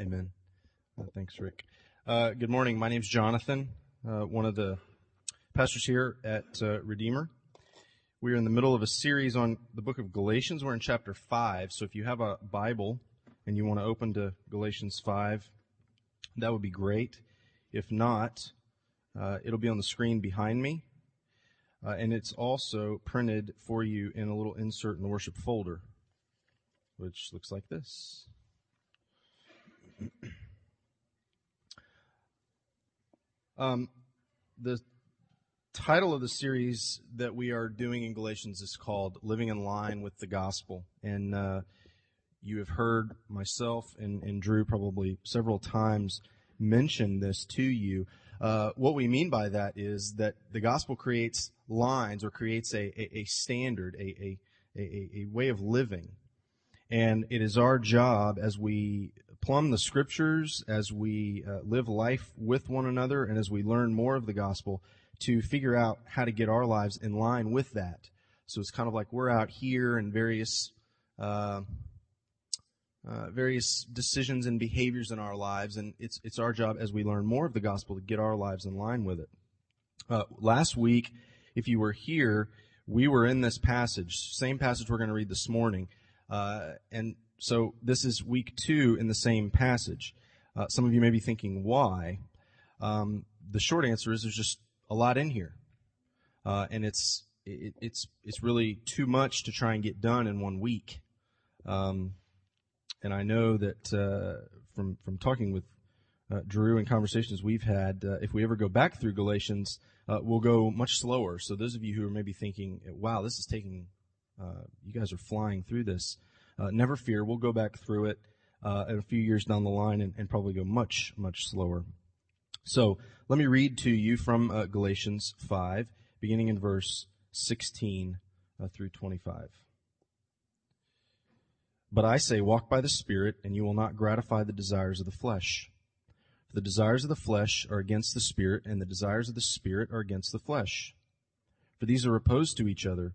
Amen. Uh, thanks, Rick. Uh, good morning. My name is Jonathan, uh, one of the pastors here at uh, Redeemer. We are in the middle of a series on the book of Galatians. We're in chapter 5. So if you have a Bible and you want to open to Galatians 5, that would be great. If not, uh, it'll be on the screen behind me. Uh, and it's also printed for you in a little insert in the worship folder, which looks like this. um, the title of the series that we are doing in Galatians is called Living in Line with the Gospel. And uh, you have heard myself and, and, Drew probably several times mention this to you. Uh, what we mean by that is that the gospel creates lines or creates a, a, a standard, a, a, a, way of living. And it is our job as we plumb the scriptures, as we uh, live life with one another, and as we learn more of the gospel, to figure out how to get our lives in line with that. So it's kind of like we're out here in various uh, uh, various decisions and behaviors in our lives, and it's it's our job as we learn more of the gospel to get our lives in line with it. Uh, last week, if you were here, we were in this passage, same passage we're going to read this morning, uh, and so this is week two in the same passage. Uh, some of you may be thinking, why? Um, the short answer is there's just a lot in here, uh, and it's it, it's it's really too much to try and get done in one week. Um, and I know that uh, from from talking with uh, Drew and conversations we've had, uh, if we ever go back through Galatians, uh, we'll go much slower. So those of you who are maybe thinking, "Wow, this is taking," you guys are flying through this. Uh, never fear, we'll go back through it uh, a few years down the line and, and, probably go much, much slower. So let me read to you from uh, Galatians 5, beginning in verse 16 uh, through 25. But I say, walk by the Spirit, and you will not gratify the desires of the flesh. For the desires of the flesh are against the Spirit, and the desires of the Spirit are against the flesh. For these are opposed to each other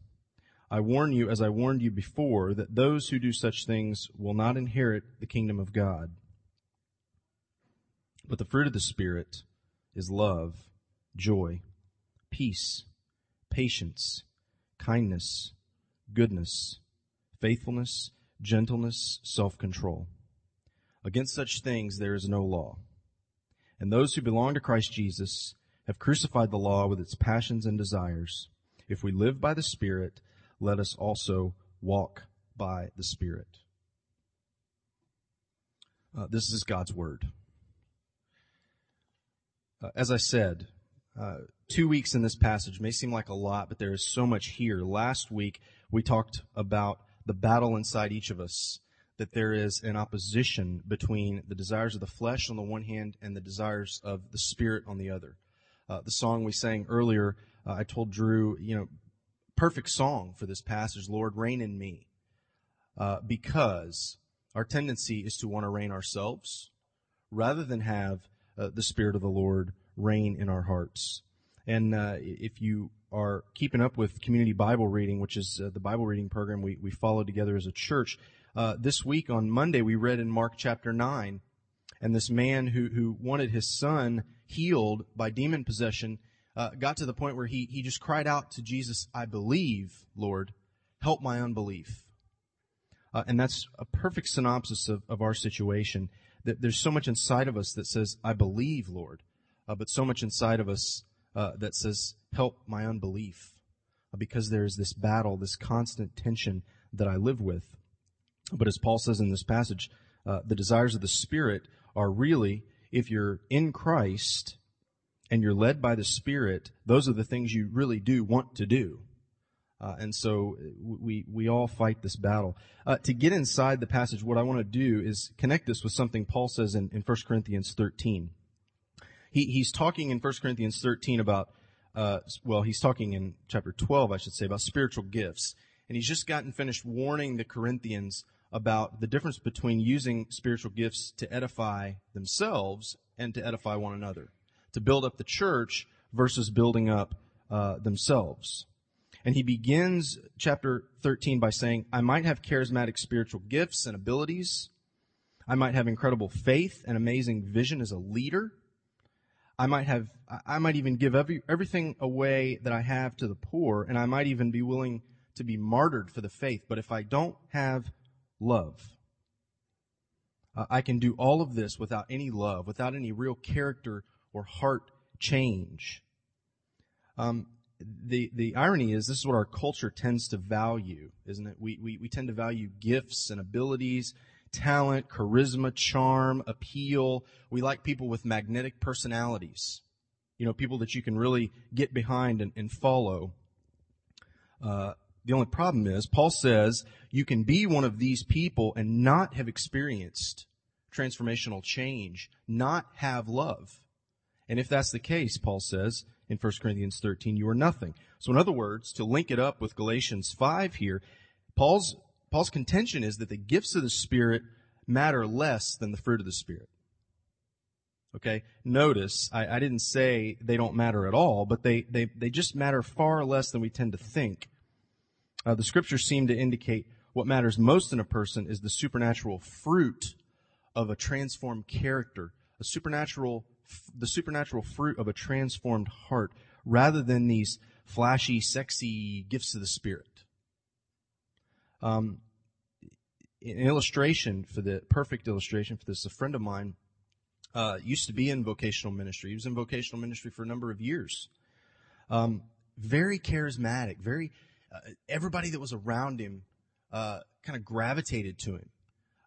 I warn you, as I warned you before, that those who do such things will not inherit the kingdom of God. But the fruit of the Spirit is love, joy, peace, patience, kindness, goodness, faithfulness, gentleness, self-control. Against such things there is no law. And those who belong to Christ Jesus have crucified the law with its passions and desires. If we live by the Spirit, let us also walk by the Spirit. Uh, this is God's Word. Uh, as I said, uh, two weeks in this passage may seem like a lot, but there is so much here. Last week, we talked about the battle inside each of us, that there is an opposition between the desires of the flesh on the one hand and the desires of the Spirit on the other. Uh, the song we sang earlier, uh, I told Drew, you know, perfect song for this passage, Lord, reign in me. Uh, because our tendency is to want to reign ourselves rather than have uh, the Spirit of the Lord reign in our hearts. And uh, if you are keeping up with community Bible reading, which is uh, the Bible reading program we, we follow together as a church, uh, this week on Monday we read in Mark chapter 9, and this man who, who wanted his son healed by demon possession uh, got to the point where he, he just cried out to Jesus, I believe, Lord, help my unbelief. Uh, and that's a perfect synopsis of, of our situation. That there's so much inside of us that says, I believe, Lord, uh, but so much inside of us uh, that says, help my unbelief. Uh, because there is this battle, this constant tension that I live with. But as Paul says in this passage, uh, the desires of the Spirit are really, if you're in Christ, and you're led by the Spirit, those are the things you really do want to do. Uh, and so we we all fight this battle. Uh, to get inside the passage, what I want to do is connect this with something Paul says in, in 1 Corinthians 13. He, he's talking in 1 Corinthians 13 about, uh, well, he's talking in chapter 12, I should say, about spiritual gifts. And he's just gotten finished warning the Corinthians about the difference between using spiritual gifts to edify themselves and to edify one another, to build up the church versus building up uh, themselves. And he begins chapter 13 by saying, I might have charismatic spiritual gifts and abilities. I might have incredible faith and amazing vision as a leader. I might have, I might even give every, everything away that I have to the poor, and I might even be willing to be martyred for the faith. But if I don't have love, uh, I can do all of this without any love, without any real character or heart change. Um, the the irony is this is what our culture tends to value, isn't it? We we we tend to value gifts and abilities, talent, charisma, charm, appeal. We like people with magnetic personalities. You know, people that you can really get behind and, and follow. Uh, the only problem is, Paul says you can be one of these people and not have experienced transformational change, not have love. And if that's the case, Paul says, in 1 Corinthians 13, you are nothing. So in other words, to link it up with Galatians 5 here, Paul's, Paul's contention is that the gifts of the Spirit matter less than the fruit of the Spirit. Okay? Notice, I, I didn't say they don't matter at all, but they, they, they just matter far less than we tend to think. Uh, the scriptures seem to indicate what matters most in a person is the supernatural fruit of a transformed character, a supernatural the supernatural fruit of a transformed heart rather than these flashy, sexy gifts of the Spirit. Um, an illustration for the perfect illustration for this, a friend of mine uh, used to be in vocational ministry. He was in vocational ministry for a number of years. Um, very charismatic, very uh, everybody that was around him uh, kind of gravitated to him.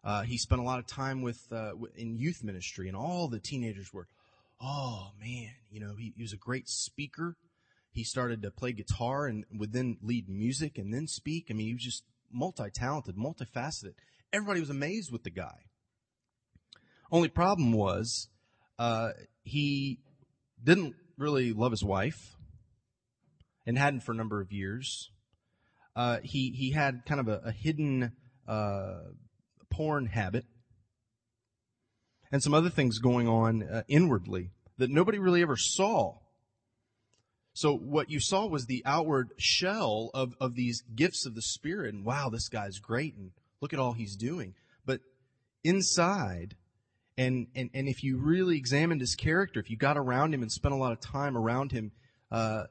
Uh, he spent a lot of time with uh, in youth ministry, and all the teenagers were oh man, you know, he, he was a great speaker. He started to play guitar and would then lead music and then speak. I mean, he was just multi-talented, multifaceted. Everybody was amazed with the guy. Only problem was, uh, he didn't really love his wife and hadn't for a number of years. Uh, he, he had kind of a, a hidden, uh, porn habit and some other things going on uh, inwardly that nobody really ever saw. So what you saw was the outward shell of, of these gifts of the Spirit. And wow, this guy's great. And look at all he's doing. But inside, and, and, and if you really examined his character, if you got around him and spent a lot of time around him, uh,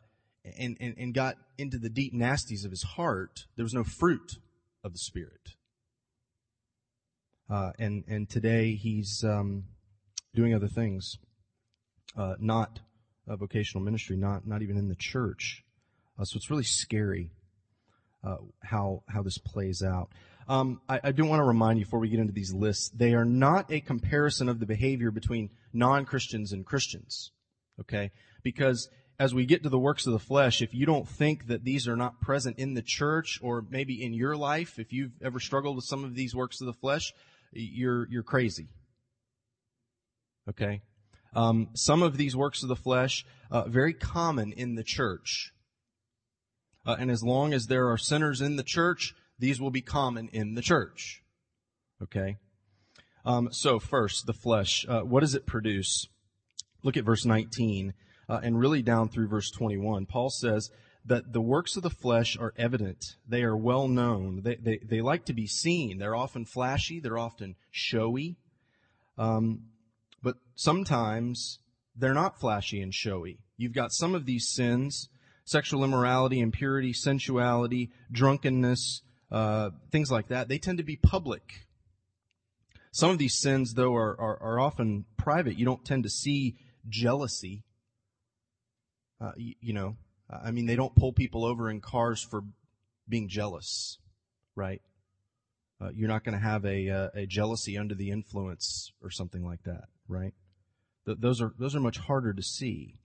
and, and, and got into the deep nasties of his heart, there was no fruit of the Spirit. Uh, and and today he's um, doing other things, uh, not a vocational ministry, not not even in the church. Uh, so it's really scary uh, how how this plays out. Um, I, I, do want to remind you before we get into these lists, they are not a comparison of the behavior between non-Christians and Christians. Okay, because as we get to the works of the flesh, if you don't think that these are not present in the church or maybe in your life, if you've ever struggled with some of these works of the flesh, you're, you're crazy. Okay? Um, some of these works of the flesh, uh, very common in the church. Uh, and as long as there are sinners in the church, these will be common in the church. Okay? Um, so first, the flesh. Uh, what does it produce? Look at verse 19, uh, and really down through verse 21. Paul says, that the works of the flesh are evident. They are well known. They, they, they like to be seen. They're often flashy. They're often showy. Um, but sometimes they're not flashy and showy. You've got some of these sins, sexual immorality, impurity, sensuality, drunkenness, uh, things like that. They tend to be public. Some of these sins, though, are, are, are often private. You don't tend to see jealousy. Uh, you, you know, I mean, they don't pull people over in cars for being jealous, right? Uh, you're not going to have a, uh, a jealousy under the influence or something like that, right? Th- those are those are much harder to see.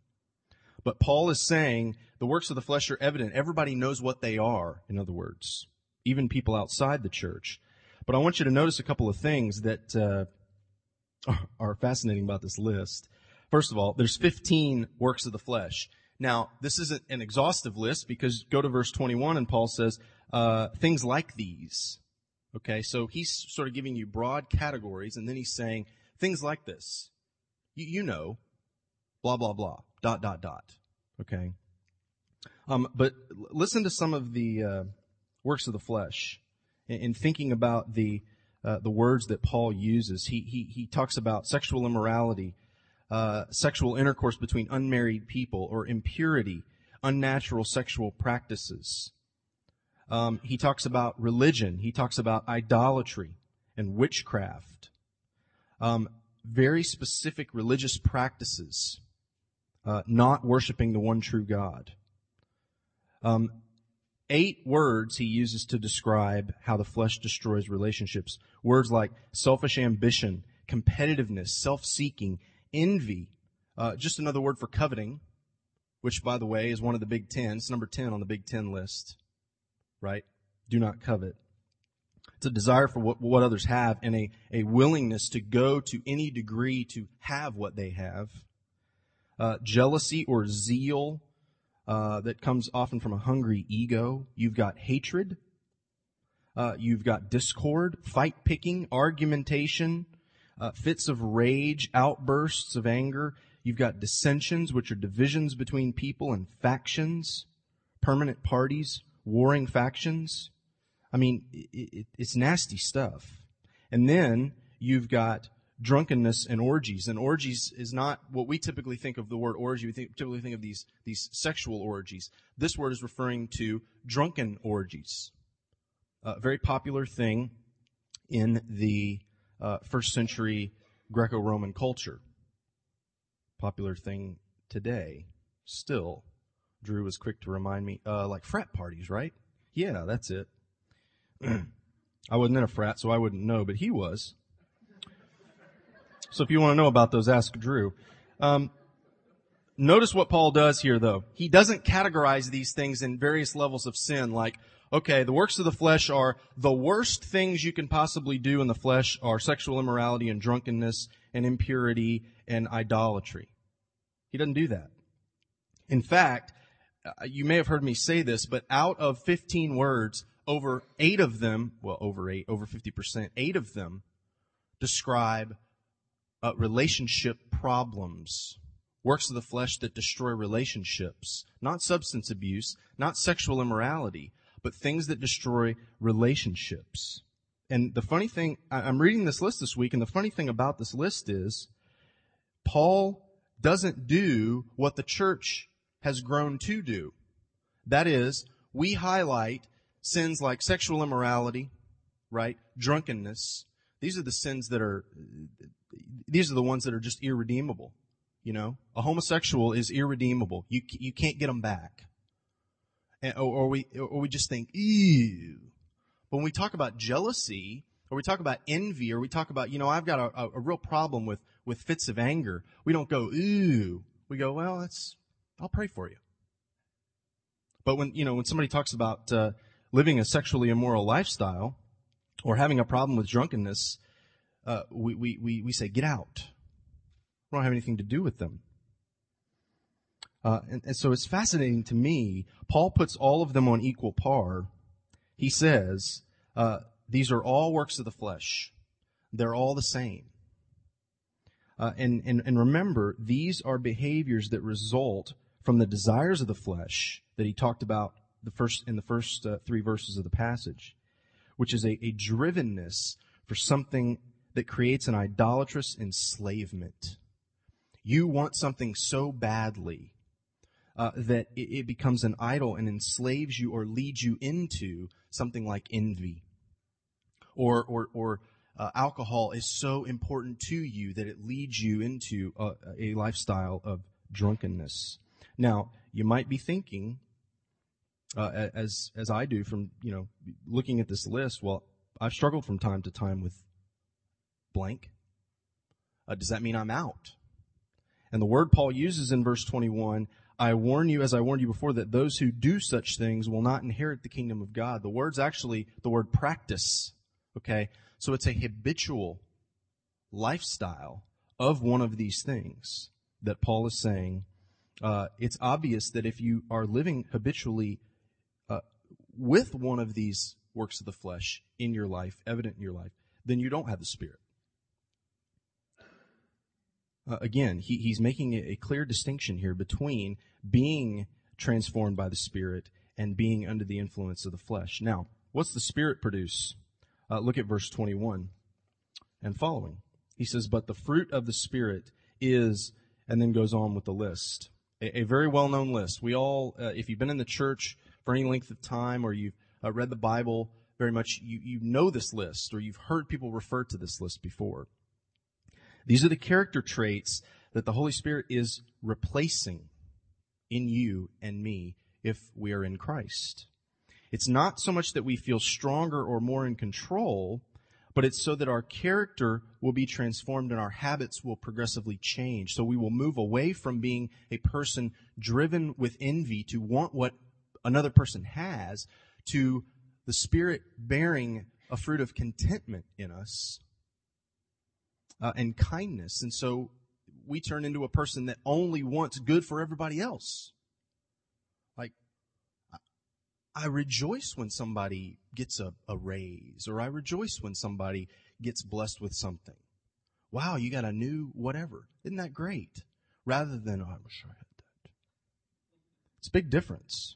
But Paul is saying the works of the flesh are evident. Everybody knows what they are. In other words, even people outside the church. But I want you to notice a couple of things that uh, are fascinating about this list. First of all, there's 15 works of the flesh. Now, this isn't an exhaustive list because go to verse 21 and Paul says, uh, things like these. Okay, so he's sort of giving you broad categories and then he's saying things like this. You, you know, blah, blah, blah, dot, dot, dot. Okay. Um, but listen to some of the, uh, works of the flesh in, in thinking about the, uh, the words that Paul uses. He, he, he talks about sexual immorality, uh, sexual intercourse between unmarried people or impurity, unnatural sexual practices. Um, he talks about religion. He talks about idolatry and witchcraft. Um, very specific religious practices, uh, not worshiping the one true God. Um, eight words he uses to describe how the flesh destroys relationships. Words like selfish ambition, competitiveness, self-seeking, envy, uh, just another word for coveting, which by the way is one of the big ten. It's number ten on the big ten list, right? Do not covet. It's a desire for what, what others have and a, a willingness to go to any degree to have what they have. Uh, jealousy or zeal uh, that comes often from a hungry ego. You've got hatred. Uh, you've got discord, fight picking, argumentation, uh, fits of rage, outbursts of anger. You've got dissensions, which are divisions between people and factions, permanent parties, warring factions. I mean, it, it, it's nasty stuff. And then you've got drunkenness and orgies. And orgies is not what we typically think of the word orgy. We think, typically think of these, these sexual orgies. This word is referring to drunken orgies. A very popular thing in the uh, first century Greco-Roman culture. Popular thing today, still. Drew was quick to remind me, uh, like frat parties, right? Yeah, that's it. I wasn't in a frat, so I wouldn't know, but he was. So if you want to know about those, ask Drew. Um, notice what Paul does here though. He doesn't categorize these things in various levels of sin like, okay, the works of the flesh are the worst things you can possibly do in the flesh are sexual immorality and drunkenness and impurity and idolatry. He doesn't do that. In fact, uh, you may have heard me say this, but out of 15 words, over eight of them, well, over eight, over 50%, eight of them describe uh, relationship problems, works of the flesh that destroy relationships, not substance abuse, not sexual immorality, but things that destroy relationships. And the funny thing, I'm reading this list this week, and the funny thing about this list is, Paul doesn't do what the church has grown to do. That is, we highlight sins like sexual immorality, right? Drunkenness. These are the sins that are these are the ones that are just irredeemable. You know, a homosexual is irredeemable. You you can't get them back. And, or, or we or we just think, ew. But when we talk about jealousy, or we talk about envy, or we talk about, you know, I've got a, a, a real problem with with fits of anger. We don't go, ooh. We go, well, that's I'll pray for you. But when you know when somebody talks about uh, living a sexually immoral lifestyle or having a problem with drunkenness, uh, we, we, we, we say, get out. We don't have anything to do with them. Uh, and, and so it's fascinating to me. Paul puts all of them on equal par. He says, uh, these are all works of the flesh. They're all the same. Uh, and, and, and remember, these are behaviors that result from the desires of the flesh that he talked about the first, in the first uh, three verses of the passage, which is a, a drivenness for something that creates an idolatrous enslavement. You want something so badly uh, that it, it becomes an idol and enslaves you or leads you into something like envy. Or, or, or uh, alcohol is so important to you that it leads you into a, a lifestyle of drunkenness. Now, you might be thinking, uh, as as I do from you know looking at this list. Well, I've struggled from time to time with blank. Uh, does that mean I'm out? And the word Paul uses in verse 21, I warn you, as I warned you before, that those who do such things will not inherit the kingdom of God. The word's actually the word practice. Okay? So it's a habitual lifestyle of one of these things. that Paul is saying, uh, it's obvious that if you are living habitually uh, with one of these works of the flesh in your life, evident in your life, then you don't have the Spirit. Uh, again, he, he's making a, clear distinction here between being transformed by the Spirit and being under the influence of the flesh. Now, what's the Spirit produce? Uh, look at verse 21 and following. He says, but the fruit of the Spirit is, and then goes on with the list. A, a very well-known list. We all, uh, if you've been in the church for any length of time or you've uh, read the Bible very much, you, you know this list or you've heard people refer to this list before. These are the character traits that the Holy Spirit is replacing in you and me if we are in Christ. It's not so much that we feel stronger or more in control, but it's so that our character will be transformed and our habits will progressively change. So we will move away from being a person driven with envy to want what another person has to the Spirit bearing a fruit of contentment in us uh, and kindness. And so we turn into a person that only wants good for everybody else. Like, I rejoice when somebody gets a, a raise, or I rejoice when somebody gets blessed with something. Wow, you got a new whatever. Isn't that great? Rather than, oh, I wish I had that. It's a big difference.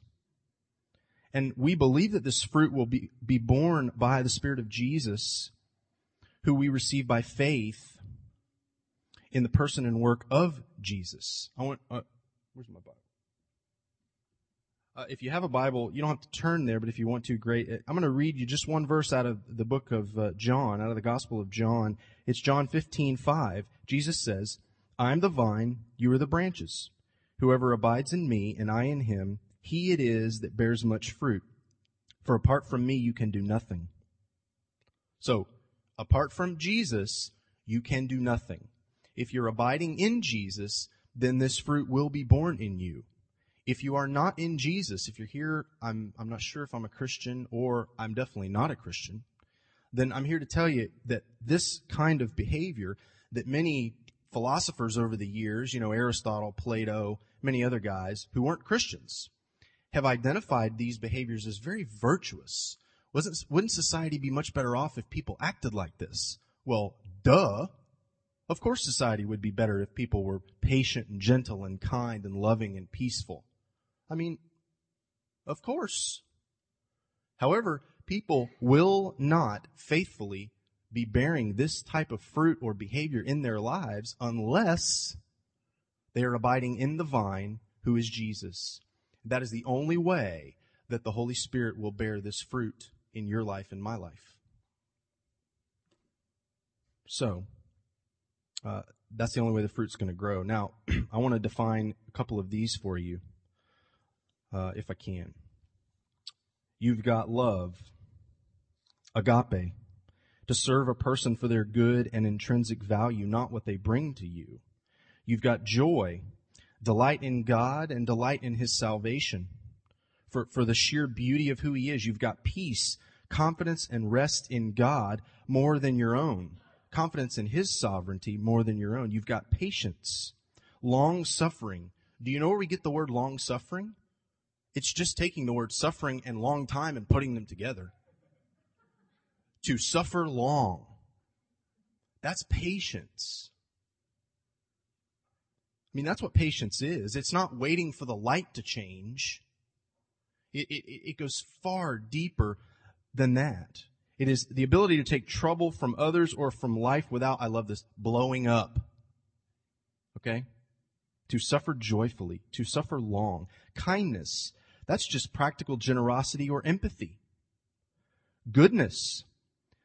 And we believe that this fruit will be, be borne by the Spirit of Jesus, who we receive by faith in the person and work of Jesus. I want, uh, where's my Bible? Uh, if you have a Bible, you don't have to turn there, but if you want to, great. Uh, I'm going to read you just one verse out of the book of uh, John, out of the Gospel of John. It's John 15, 5. Jesus says, I am the vine, you are the branches. Whoever abides in me and I in him, he it is that bears much fruit. For apart from me, you can do nothing. So, apart from Jesus, you can do nothing. If you're abiding in Jesus, then this fruit will be born in you. If you are not in Jesus, if you're here, I'm, I'm not sure if I'm a Christian or I'm definitely not a Christian, then I'm here to tell you that this kind of behavior that many philosophers over the years, you know, Aristotle, Plato, many other guys who weren't Christians, have identified these behaviors as very virtuous. Wasn't, wouldn't society be much better off if people acted like this? Well, duh. Of course society would be better if people were patient and gentle and kind and loving and peaceful. I mean, of course. However, people will not faithfully be bearing this type of fruit or behavior in their lives unless they are abiding in the vine who is Jesus. That is the only way that the Holy Spirit will bear this fruit in your life and my life. So, uh, that's the only way the fruit's going to grow. Now, I want to define a couple of these for you, uh, if I can. You've got love, agape, to serve a person for their good and intrinsic value, not what they bring to you. You've got joy, delight in God and delight in His salvation. For, for the sheer beauty of who He is, you've got peace, confidence, and rest in God more than your own confidence in His sovereignty more than your own. You've got patience, long suffering. Do you know where we get the word long suffering? It's just taking the word suffering and long time and putting them together. To suffer long. That's patience. I mean, that's what patience is. It's not waiting for the light to change. It, it, it goes far deeper than that. It is the ability to take trouble from others or from life without, I love this, blowing up. Okay? To suffer joyfully, to suffer long. Kindness, that's just practical generosity or empathy. Goodness,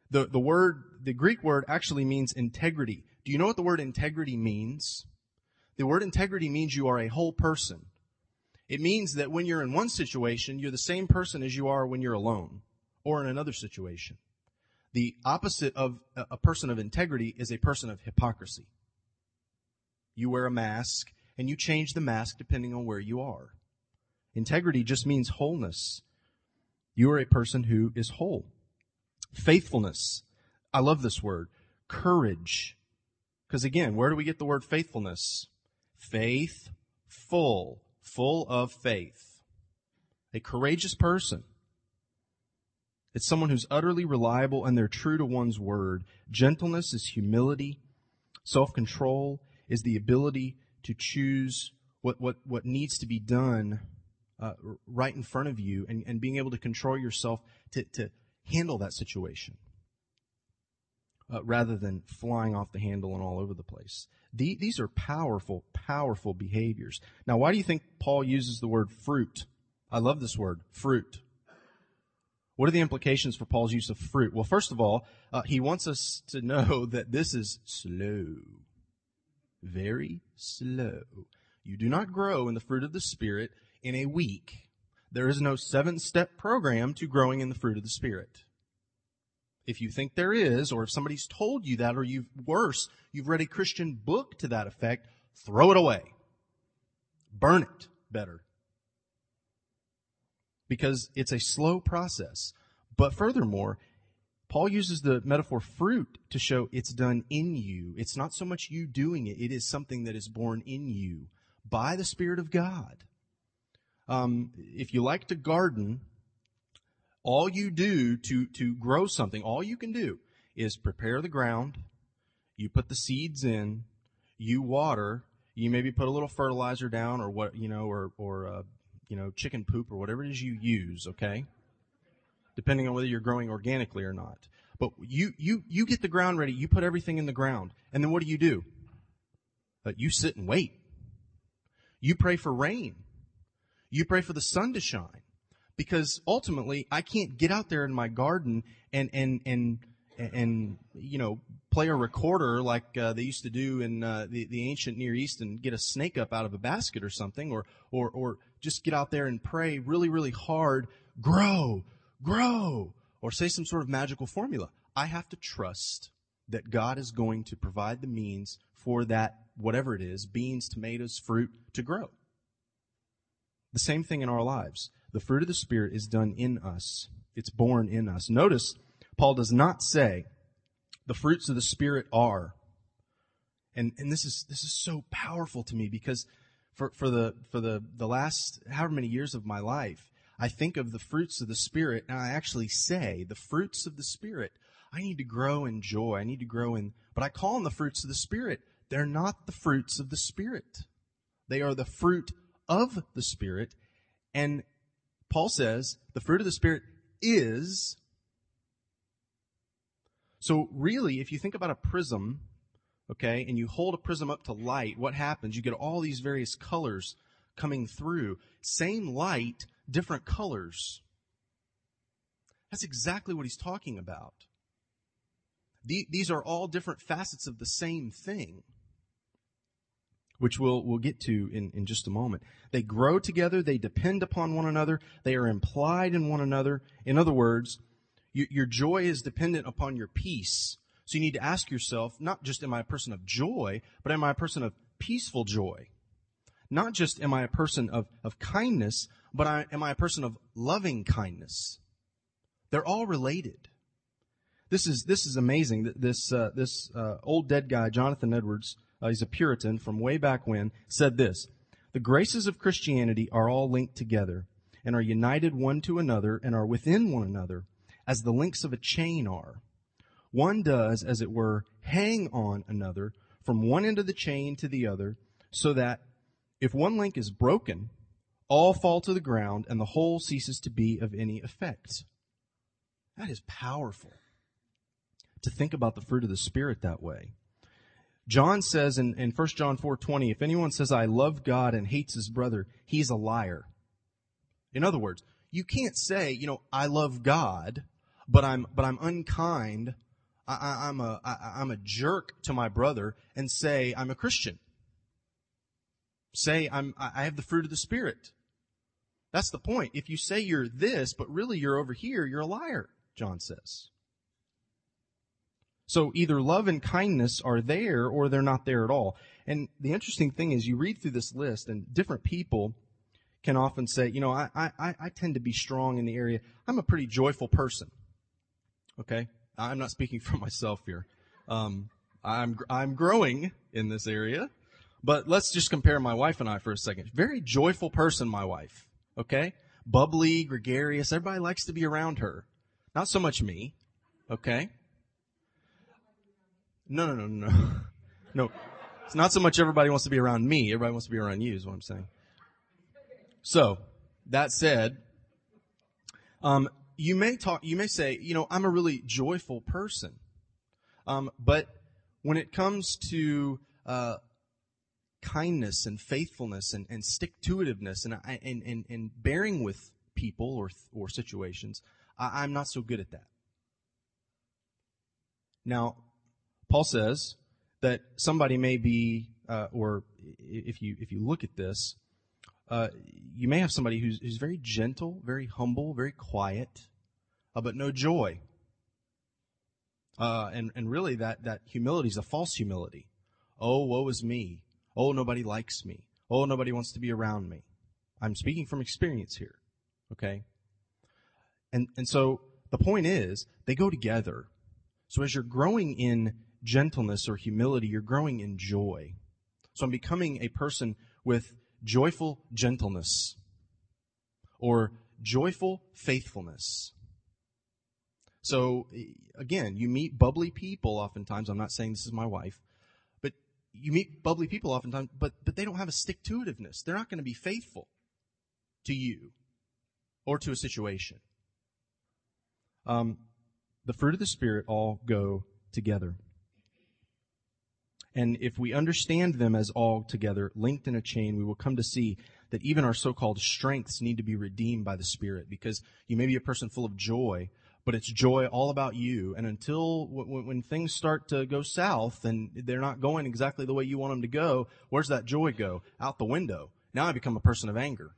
the, the word, the Greek word actually means integrity. Do you know what the word integrity means? The word integrity means you are a whole person. It means that when you're in one situation, you're the same person as you are when you're alone or in another situation. The opposite of a person of integrity is a person of hypocrisy. You wear a mask and you change the mask depending on where you are. Integrity just means wholeness. You are a person who is whole. Faithfulness. I love this word. Courage. Because again, where do we get the word faithfulness? faithful, full of faith. A courageous person. It's someone who's utterly reliable and they're true to one's word. Gentleness is humility. Self-control is the ability to choose what, what, what needs to be done uh, right in front of you and, and being able to control yourself to, to handle that situation uh, rather than flying off the handle and all over the place. The, these are powerful, powerful behaviors. Now, why do you think Paul uses the word fruit? I love this word, fruit. What are the implications for Paul's use of fruit? Well, first of all, uh, he wants us to know that this is slow. Very slow. You do not grow in the fruit of the Spirit in a week. There is no seven step program to growing in the fruit of the Spirit. If you think there is, or if somebody's told you that, or you've, worse, you've read a Christian book to that effect, throw it away. Burn it better. Because it's a slow process. But furthermore, Paul uses the metaphor fruit to show it's done in you. It's not so much you doing it, it is something that is born in you by the Spirit of God. Um, if you like to garden, all you do to, to grow something, all you can do is prepare the ground, you put the seeds in, you water, you maybe put a little fertilizer down or what, you know, or, or, uh, you know, chicken poop or whatever it is you use, okay? Depending on whether you're growing organically or not. But you, you, you get the ground ready, you put everything in the ground, and then what do you do? Uh, you sit and wait. You pray for rain. You pray for the sun to shine because ultimately I can't get out there in my garden and and and and you know play a recorder like uh, they used to do in uh, the the ancient Near East and get a snake up out of a basket or something, or or or just get out there and pray really really hard, grow, grow, or say some sort of magical formula. I have to trust that God is going to provide the means for that whatever it is, beans, tomatoes, fruit, to grow. The same thing in our lives. The fruit of the Spirit is done in us. It's born in us. Notice, Paul does not say the fruits of the Spirit are. And, and this is, this is so powerful to me because for, for the, for the, the last however many years of my life, I think of the fruits of the Spirit and I actually say the fruits of the Spirit. I need to grow in joy. I need to grow in, but I call them the fruits of the Spirit. They're not the fruits of the Spirit. They are the fruit of the Spirit. And Paul says the fruit of the Spirit is. So really, if you think about a prism, okay, and you hold a prism up to light, what happens? You get all these various colors coming through. Same light, different colors. That's exactly what he's talking about. These are all different facets of the same thing which we'll, we'll get to in, in just a moment. They grow together. They depend upon one another. They are implied in one another. In other words, you, your joy is dependent upon your peace. So you need to ask yourself, not just am I a person of joy, but am I a person of peaceful joy? Not just am I a person of, of kindness, but I, am I a person of loving kindness? They're all related. This is, this is amazing. This, uh, this, uh, old dead guy, Jonathan Edwards, uh, he's a Puritan from way back when, said this, the graces of Christianity are all linked together and are united one to another and are within one another as the links of a chain are. One does, as it were, hang on another from one end of the chain to the other so that if one link is broken, all fall to the ground and the whole ceases to be of any effect. That is powerful to think about the fruit of the Spirit that way. John says in, in 1 John 4:20, if anyone says I love God and hates his brother, he's a liar. In other words, you can't say, you know, I love God, but I'm but I'm unkind. I, am a I, I'm a jerk to my brother, and say I'm a Christian. Say I'm I have the fruit of the Spirit. That's the point. If you say you're this, but really you're over here, you're a liar. John says. So either love and kindness are there or they're not there at all. And the interesting thing is you read through this list and different people can often say, you know, I, I, I tend to be strong in the area. I'm a pretty joyful person. Okay. I'm not speaking for myself here. Um, I'm, I'm growing in this area. But let's just compare my wife and I for a second. Very joyful person, my wife. Okay? Bubbly, gregarious. Everybody likes to be around her. Not so much me. Okay? No, no, no, no. No. It's not so much everybody wants to be around me. Everybody wants to be around you is what I'm saying. So, that said, um, you may talk, you may say, you know, I'm a really joyful person. Um, but when it comes to, uh, kindness and faithfulness and, and stick-to-itiveness and, and, and, and bearing with people or, or situations, I, I'm not so good at that. Now, Paul says that somebody may be, uh, or if you if you look at this, uh, you may have somebody who's who's very gentle, very humble, very quiet, uh, but no joy. Uh, and and really, that that humility is a false humility. Oh, woe is me. Oh, nobody likes me. Oh, nobody wants to be around me. I'm speaking from experience here. Okay? And, and so the point is, they go together. So as you're growing in gentleness or humility, you're growing in joy. So I'm becoming a person with joyful gentleness or joyful faithfulness. So again, you meet bubbly people oftentimes. I'm not saying this is my wife, but you meet bubbly people oftentimes, but, but they don't have a stick to itiveness. They're not going to be faithful to you or to a situation. Um, the fruit of the Spirit all go together. And if we understand them as all together, linked in a chain, we will come to see that even our so-called strengths need to be redeemed by the Spirit because you may be a person full of joy, but it's joy all about you. And until when things start to go south and they're not going exactly the way you want them to go, where's that joy go? Out the window. Now I become a person of anger.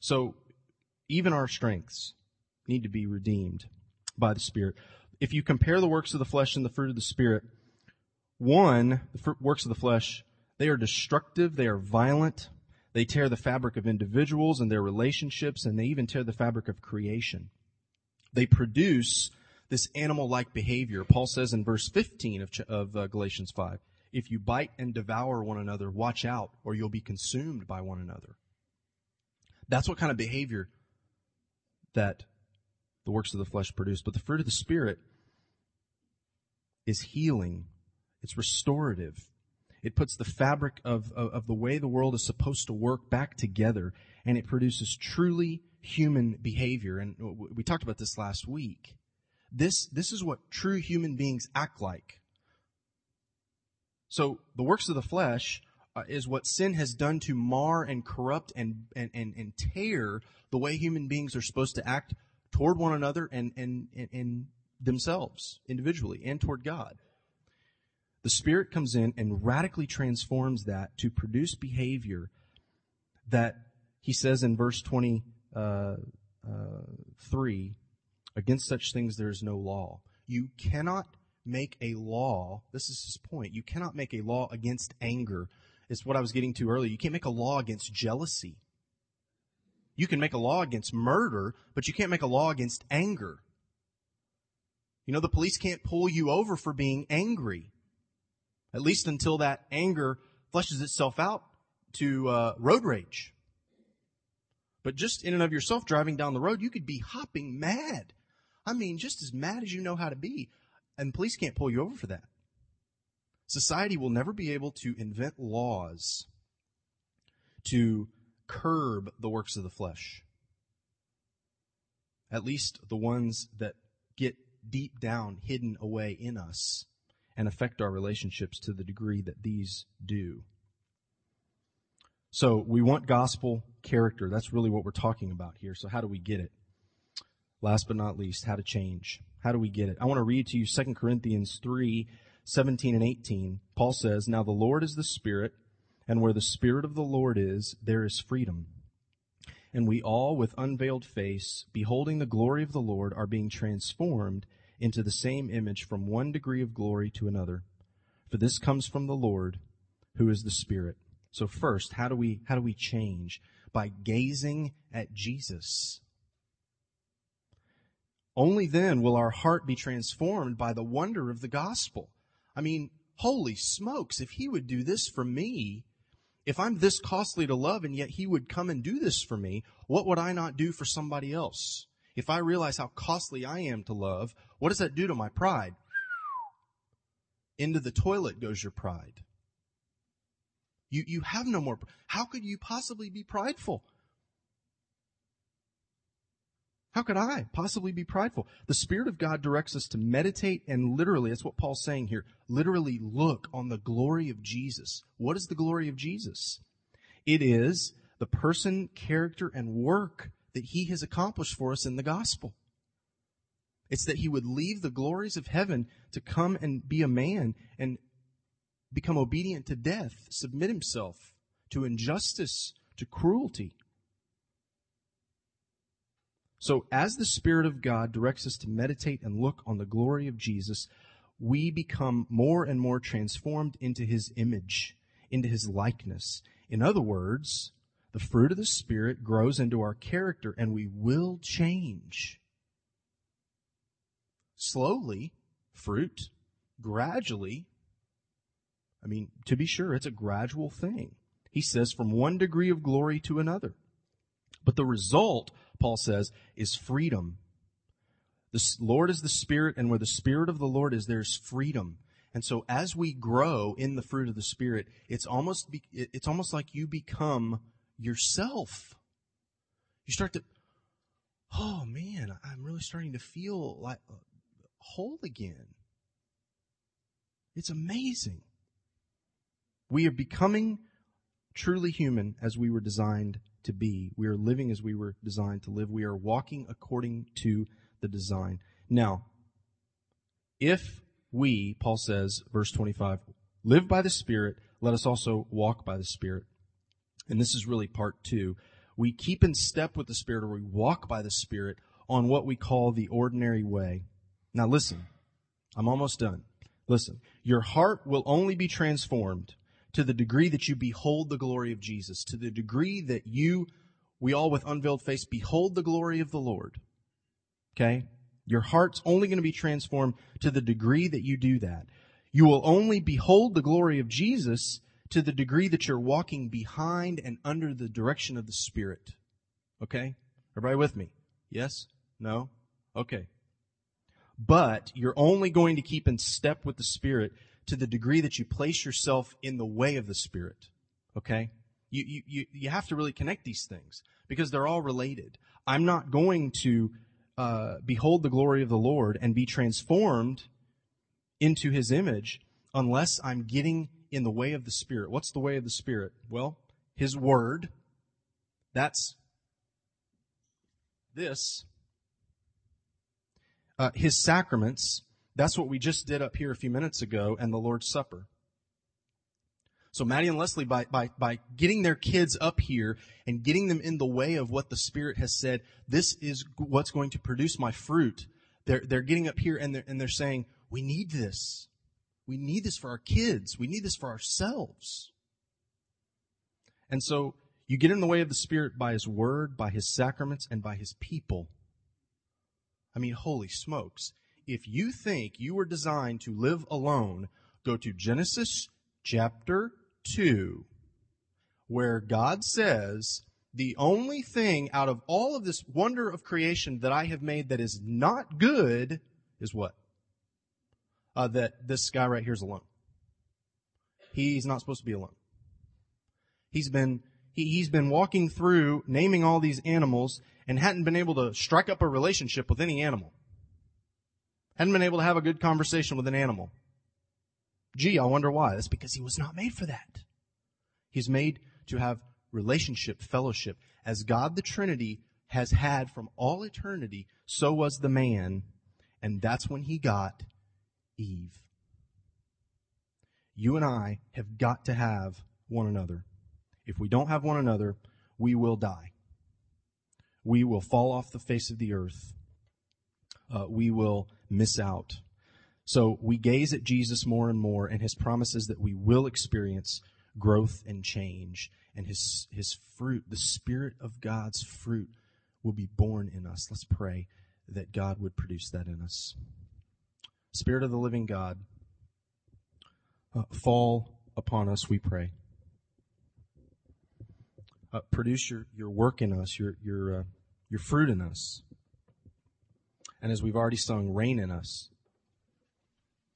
So even our strengths need to be redeemed by the Spirit. If you compare the works of the flesh and the fruit of the Spirit, one, the works of the flesh, they are destructive, they are violent, they tear the fabric of individuals and their relationships, and they even tear the fabric of creation. They produce this animal-like behavior. Paul says in verse 15 of, of uh, Galatians 5, if you bite and devour one another, watch out, or you'll be consumed by one another. That's what kind of behavior that the works of the flesh produce. But the fruit of the Spirit is healing. It's restorative. It puts the fabric of, of, of, the way the world is supposed to work back together and it produces truly human behavior. And we talked about this last week. This, this is what true human beings act like. So the works of the flesh uh, is what sin has done to mar and corrupt and, and, and, and tear the way human beings are supposed to act toward one another and, and, and, and themselves individually and toward God. The Spirit comes in and radically transforms that to produce behavior that he says in verse 23, uh, uh, against such things there is no law. You cannot make a law, this is his point, you cannot make a law against anger. It's what I was getting to earlier. You can't make a law against jealousy. You can make a law against murder, but you can't make a law against anger. You know, the police can't pull you over for being angry. At least until that anger fleshes itself out to uh, road rage. But just in and of yourself driving down the road, you could be hopping mad. I mean, just as mad as you know how to be. And police can't pull you over for that. Society will never be able to invent laws to curb the works of the flesh. At least the ones that get deep down, hidden away in us and affect our relationships to the degree that these do. So we want gospel character. That's really what we're talking about here. So how do we get it? Last but not least, how to change. How do we get it? I want to read to you 2 Corinthians 3, 17 and 18. Paul says, Now the Lord is the Spirit, and where the Spirit of the Lord is, there is freedom. And we all, with unveiled face, beholding the glory of the Lord, are being transformed into the same image from one degree of glory to another. For this comes from the Lord, who is the Spirit. So first, how do we, how do we change? By gazing at Jesus. Only then will our heart be transformed by the wonder of the gospel. I mean, holy smokes, if he would do this for me, if I'm this costly to love and yet he would come and do this for me, what would I not do for somebody else? If I realize how costly I am to love, what does that do to my pride? Into the toilet goes your pride. You, you have no more. How could you possibly be prideful? How could I possibly be prideful? The Spirit of God directs us to meditate and literally, that's what Paul's saying here, literally look on the glory of Jesus. What is the glory of Jesus? It is the person, character, and work that he has accomplished for us in the gospel. It's that he would leave the glories of heaven to come and be a man and become obedient to death, submit himself to injustice, to cruelty. So as the Spirit of God directs us to meditate and look on the glory of Jesus, we become more and more transformed into His image, into His likeness. In other words, the fruit of the Spirit grows into our character and we will change. Slowly, fruit, gradually. I mean, to be sure, it's a gradual thing. He says from one degree of glory to another. But the result Paul says, is freedom. The Lord is the Spirit, and where the Spirit of the Lord is, there's freedom. And so as we grow in the fruit of the Spirit, it's almost, it's almost like you become yourself. You start to, oh man, I'm really starting to feel like whole again. It's amazing. We are becoming truly human as we were designed to be. We are living as we were designed to live. We are walking according to the design. Now, if we, Paul says, verse 25, live by the Spirit, let us also walk by the Spirit. And this is really part two. We keep in step with the Spirit or we walk by the Spirit on what we call the ordinary way. Now listen, I'm almost done. Listen, your heart will only be transformed to the degree that you behold the glory of Jesus, to the degree that you, we all with unveiled face, behold the glory of the Lord. Okay? Your heart's only going to be transformed to the degree that you do that. You will only behold the glory of Jesus to the degree that you're walking behind and under the direction of the Spirit. Okay? Everybody with me? Yes? No? Okay. But you're only going to keep in step with the Spirit to the degree that you place yourself in the way of the Spirit. Okay? You, you, you, have to really connect these things because they're all related. I'm not going to uh, behold the glory of the Lord and be transformed into his image unless I'm getting in the way of the Spirit. What's the way of the Spirit? Well, his word. That's this. Uh, his sacraments. That's what we just did up here a few minutes ago and the Lord's Supper. So Maddie and Leslie, by, by, by getting their kids up here and getting them in the way of what the Spirit has said, this is what's going to produce my fruit. They're, they're getting up here and they're, and they're saying, we need this. We need this for our kids. We need this for ourselves. And so you get in the way of the Spirit by His Word, by His sacraments, and by His people. I mean, holy smokes if you think you were designed to live alone, go to Genesis chapter 2, where God says, the only thing out of all of this wonder of creation that I have made that is not good is what? Uh, that this guy right here is alone. He's not supposed to be alone. He's been, he, he's been walking through naming all these animals and hadn't been able to strike up a relationship with any animal. Hadn't been able to have a good conversation with an animal. Gee, I wonder why. That's because he was not made for that. He's made to have relationship, fellowship. As God the Trinity has had from all eternity, so was the man. And that's when he got Eve. You and I have got to have one another. If we don't have one another, we will die. We will fall off the face of the earth. Uh, we will miss out. So we gaze at Jesus more and more and his promises that we will experience growth and change and his, his fruit, the Spirit of God's fruit will be borne in us. Let's pray that God would produce that in us. Spirit of the living God, uh, fall upon us, we pray. Uh, produce your, your work in us, your, your, uh, your fruit in us. And as we've already sung, reign in us